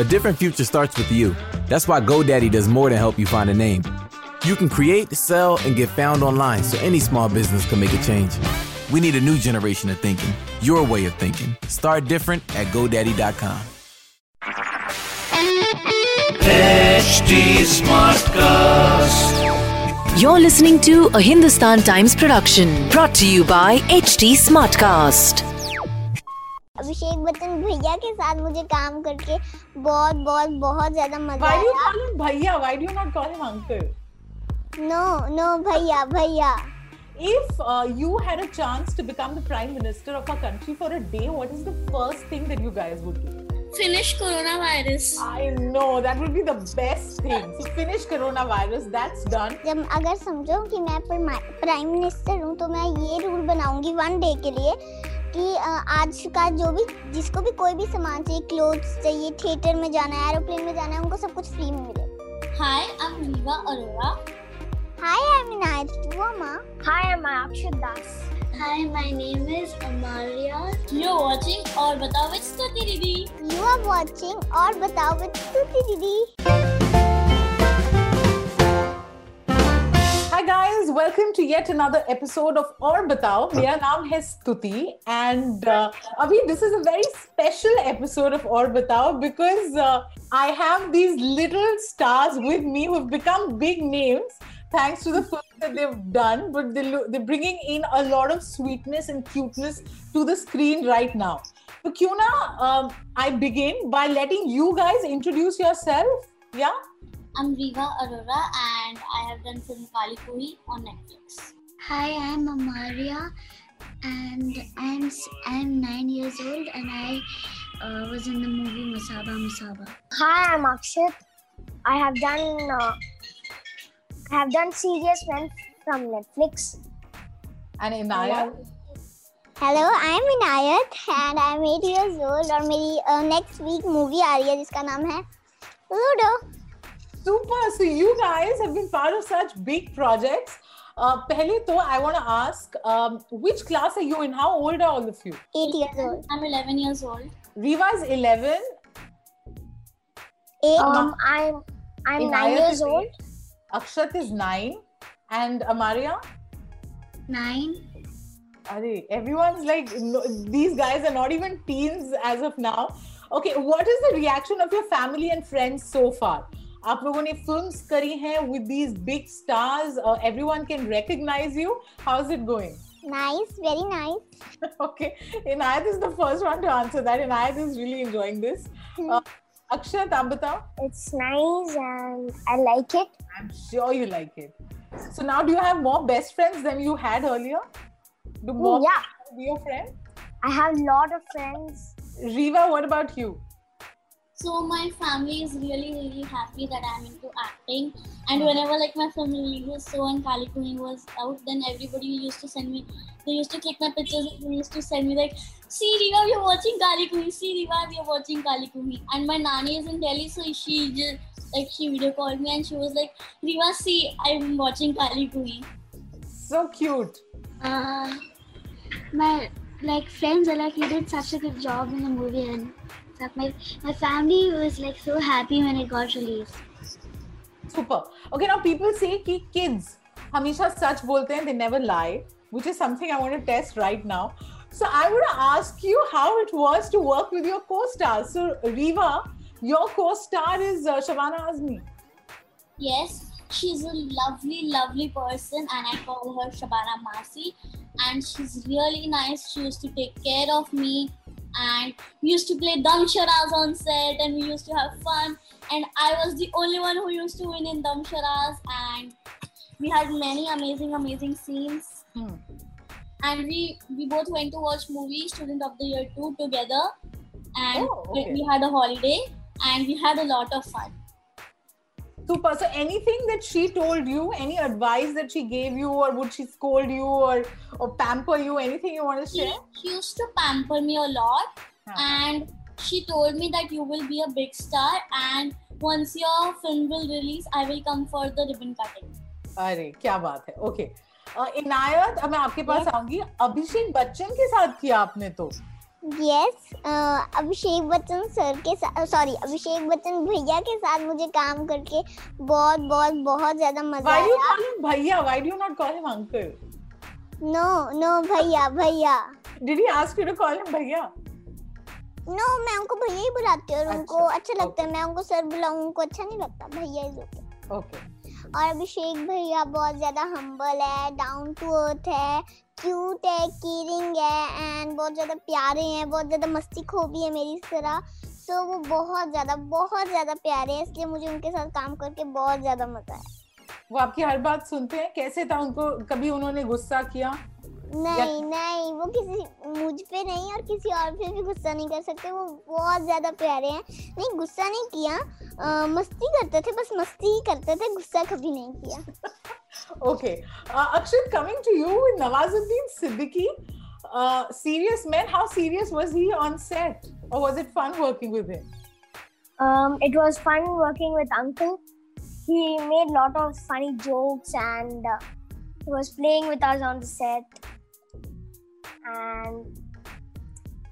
A different future starts with you. That's why GoDaddy does more than help you find a name. You can create, sell, and get found online so any small business can make a change. We need a new generation of thinking, your way of thinking. Start different at GoDaddy.com. HT Smartcast. You're listening to a Hindustan Times production brought to you by HT Smartcast. Abhishek Bachchan भैया के साथ मुझे काम करके बहुत बहुत बहुत ज़्यादा मज़ा Why do you आया call him Bhaiya? Why do you not call him uncle? No no bhaiya bhaiya If uh, you had a chance to become the prime minister of our country for a day, what is the first thing that you guys would do? finish coronavirus. I know that would be the best thing. So finish coronavirus. That's done. जब अगर समझो कि मैं prime minister हूँ तो मैं ये rule बनाऊँगी वन डे के लिए कि आज का जो भी जिसको भी कोई भी सामान चाहिए क्लोथ्स चाहिए थिएटर में जाना है एरोप्लेन में जाना है उनको सब कुछ फ्री में मिले Hi, I'm Riva Arora. Hi I am Inayat to माँ Hi, I'm Akshat Das. Hi, my name is Amalia. You're watching और Batao with Stuti Didi. You are watching Aur Batao with स्तुति दीदी Hi guys, welcome to yet another episode of Aur Batao. My name is Stuti and uh, Abhi, this is a very special episode of Aur Batao because uh, I have these little stars with me who've become big names thanks to the film that they've done, but they lo- they're bringing in a lot of sweetness and cuteness to the screen right now. So, Kuna, um, I begin by letting you guys introduce yourself. Yeah. I'm Riva Arora and I have done film Kali Kui on Netflix. Hi, I'm Amaria, and I'm s- I'm nine years old, and I uh, was in the movie Masaba Masaba. Hi, I'm Akshat. I have done uh, I have done serious men from Netflix. And Inaya. Hello I am Inayat and I am eight years old और मेरी next week movie आ रही है जिसका नाम है ludo Super. So you guys have been part of such big projects. Uh, पहले तो I want to ask, um, which class are you in? How old are all of you? Eight years old I'm 11 years old. Riva is 11. Eight Um, I'm I'm nine Inayat years is old. eight, Akshat is 9. And Amaria? Nine. Arey, everyone's like, no, these guys are not even teens as of now. Okay, what is the reaction of your family and friends so far? आप लोगों ने films करी हैं with these big stars. Uh, everyone can recognize you. How's it going? Nice very nice okay, Inayat is the first one to answer that. Inayat is really enjoying this. Uh, Akshat, आप बताओ. It's nice and I like it. I'm sure you like it. So now, do you have more best friends than you had earlier? Do more yeah, be your friend? I have a lot of friends. Riva, what about you? So my family is really really happy that I'm into acting. And whenever like my family was so when Kaali Khuhi was out, then everybody used to send me. They used to click my pictures and they used to send me like, "See Riva, we're watching Kaali Khuhi. See Riva, we're watching Kaali Khuhi." And my nanny is in Delhi, so she just like she video called me and she was like, "Riva, see, I'm watching Kaali Khuhi." So cute. Uh, my like friends are like you did such a good job in the movie, and stuff. My my family was like so happy when it got released. Super. Okay, now people say ki kids hamisha सच बोलते They never lie, which is something I want to test right now. So I want to ask you how it was to work with your co-stars. So Riva, your co-star is uh, Shabana Azmi. Yes, she's a lovely, lovely person, and I call her Shabana Masi. And she's really nice. She used to take care of me and we used to play dumb charades on set, and we used to have fun. And I was the only one who used to win in dumb charades, and we had many amazing, amazing scenes. Hmm. And we we both went to watch movie Student of the Year two together, and Oh, we- okay. we had a holiday, and we had a lot of fun. Super. So anything that she told you, any advice that she gave you, or would she scold you or or pamper you? Anything you want to she, share? she used to pamper me a lot Huh. and she told me that you will be a big star and once your film will release i will come for the ribbon cutting अरे क्या बात है okay इनायत अब मैं आपके पास आऊँगी अभिषेक बच्चन के साथ किया आपने तो यस अभिषेक बच्चन सर के साथ सॉरी अभिषेक बच्चन भैया के साथ मुझे काम करके बहुत बहुत बहुत ज़्यादा मज़ा Why do you आया call him Bhaiya? Why do you not no no bhaiya bhaiya. Did he ask you to call him Bhaiya? No मैं उनको भैया ही बुलाती हूँ और उनको अच्छा, अच्छा लगता है। मैं उनको सर बुलाऊं उनको अच्छा नहीं लगता भैया इज़ ओके Okay. और अभिषेक भैया बहुत ज़्यादा हम्बल है डाउन टू अर्थ है क्यूट है केयरिंग है एंड बहुत ज़्यादा प्यारे हैं बहुत ज़्यादा मस्ती खो भी है मेरी तरह। सो वो बहुत ज़्यादा बहुत ज़्यादा प्यारे हैं इसलिए मुझे उनके साथ काम करके बहुत ज़्यादा मज़ा आया। वो आपकी हर बात सुनते हैं कैसे था उनको कभी उन्होंने गुस्सा किया नहीं नहीं वो किसी मुझ पे नहीं और किसी और पे भी गुस्सा नहीं कर सकते वो बहुत ज़्यादा प्यारे हैं नहीं गुस्सा नहीं किया अ, मस्ती करते थे बस मस्ती ही करते थे गुस्सा कभी नहीं किया. Uh, to you with Nawazuddin Siddiqui. Uh, serious man, how serious was he on set? Or was it fun working with him? Um, it was fun working with Uncle. He made a lot of funny jokes and uh, he was playing with us on the set. And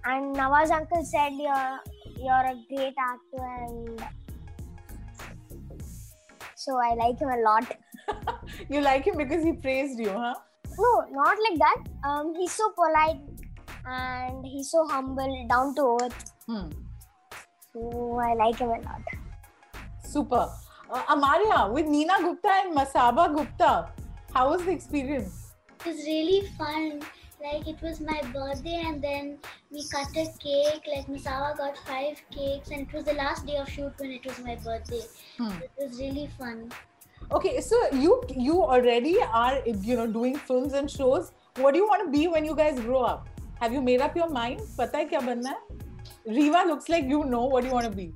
and Nawaz uncle said you're you're a great actor and so I like him a lot. You like him because he praised you, huh? No, not like that. Um, he's so polite and he's so humble, down to earth. Hmm. So I like him a lot. Super uh, Amaria with Neena Gupta and Masaba Gupta. How was the experience? It was really fun. Like it was my birthday, and then we cut a cake. Like Masaba got five cakes, and it was the last day of shoot when it was my birthday. Hmm. It was really fun. Okay, so you you already are you know doing films and shows. What do you want to be when you guys grow up? Have you made up your mind? Pata hai kya banna hai? Riva looks like you know what you want to be.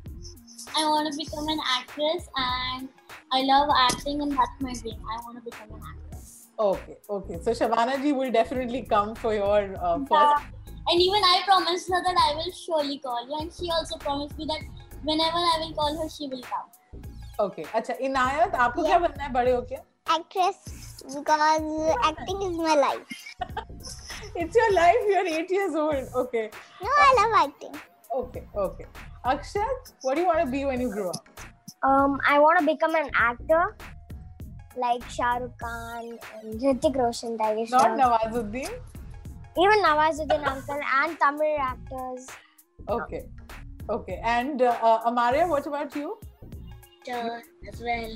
I want to become an actress and I love acting and that's my dream. I want to become an actress. Okay, okay. So Shavana ji will definitely come for your uh, first. And even I promised her that I will surely call you and she also promised me that whenever I will call her, she will come. Okay. अच्छा इनायत आपको क्या Yeah. बनना है बड़े होके? actress because acting is my life It's your life. You're eight years old. Okay. no i love acting Okay. Okay. Akshat, what do you want to be when you grow up? Um, I want to become an actor like Shah Rukh Khan and Hrithik Roshan, Tiger Not Shroff. Nawazuddin. Even Nawazuddin uncle and Tamil actors. Okay. Okay. And uh, uh, Amaria, what about you? Sure, as well.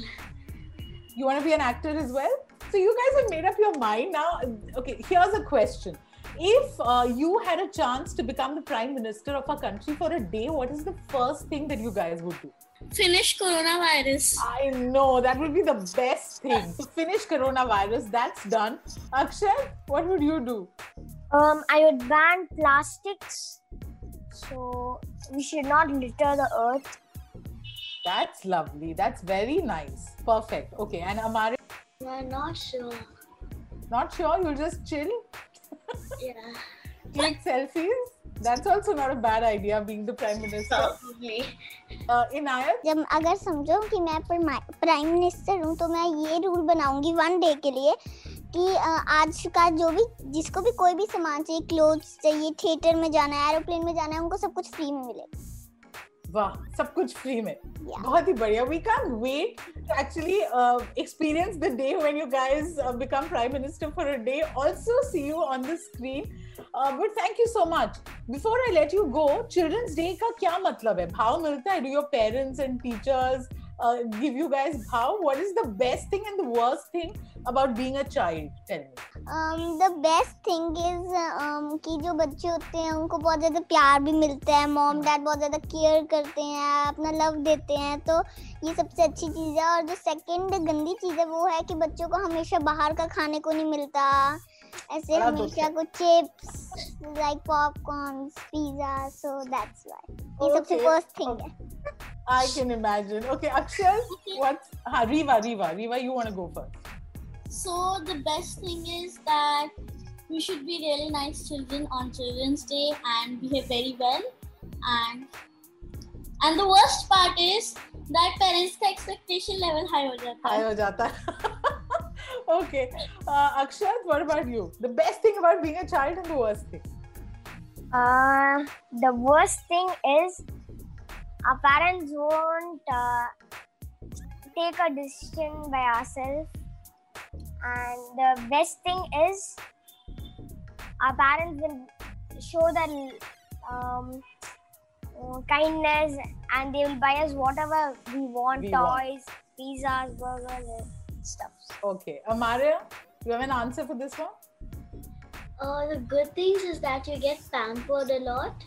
You want to be an actor as well? So you guys have made up your mind now. Okay, here's a question. If uh, you had a chance to become the prime minister of a country for a day, what is the first thing that you guys would do? Finish coronavirus. I know that would be the best thing. To finish coronavirus, that's done. Akshay, what would you do? Um, I would ban plastics. So we should not litter the earth. That's lovely. That's very nice. Perfect. Okay, and Amari, I'm not sure. not sure. You'll just chill, Yeah, Take selfies. That's also not a bad idea. Being the prime minister. probably. Uh, Inayat, जब अगर समझो कि मैं prime minister हूँ तो मैं ये rule बनाऊँगी वन डे के लिए कि आज का जो भी जिसको भी कोई भी सामान चाहिए क्लोथ्स चाहिए थिएटर में जाना है एरोप्लेन में जाना है उनको सब कुछ फ्री में मिलेगा वाह सब कुछ फ्री में। बहुत ही बढ़िया। We can wait to actually experience the day when you guys become prime minister for a day also see you on the screen but thank you so much before I let you go children's day का क्या मतलब है भाव मिलता है do your parents and teachers uh, give you guys भाव what is the best thing and the worst thing about being a child? Tell me. The best thing is कि जो बच्चे होते हैं उनको बहुत ज़्यादा प्यार भी मिलता है। मॉम डैड बहुत ज़्यादा केयर करते हैं अपना लव देते हैं। तो ये सबसे अच्छी चीज़ है। और जो सेकंड गंदी चीज़ है वो है कि बच्चों को हमेशा बाहर का खाने को नहीं मिलता। ऐसे बड़ा दुख हमेशा है। कुछ chips like popcorn pizza so that's why ये सबसे Okay, वर्स्ट थिंग okay. है I can imagine okay Akshay what's हाँ Riva Riva Riva you want to go first So the best thing is that we should be really nice children on Children's Day and behave very well. And and the worst part is that parents' का expectation level high हो जाता high है. हो जाता है okay. Uh, Akshat what about you? The best thing about being a child and the worst thing? Uh, the worst thing is our parents won't uh, take a decision by ourselves, and the best thing is our parents will show that um, kindness and they will buy us whatever we want We toys, want. pizzas, burgers, stuff. Okay. Amaria, you have an answer for this one? Uh, the good things is that you get pampered a lot,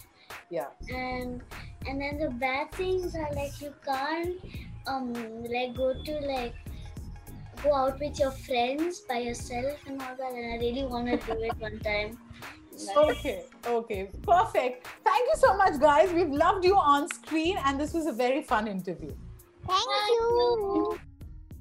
Yeah. and and then the bad things are like you can't um like go to like go out with your friends by yourself and all that. And I really want to do it one time. Okay, okay, perfect. Thank you so much, guys. We've loved you on screen, and this was a very fun interview. Thank you.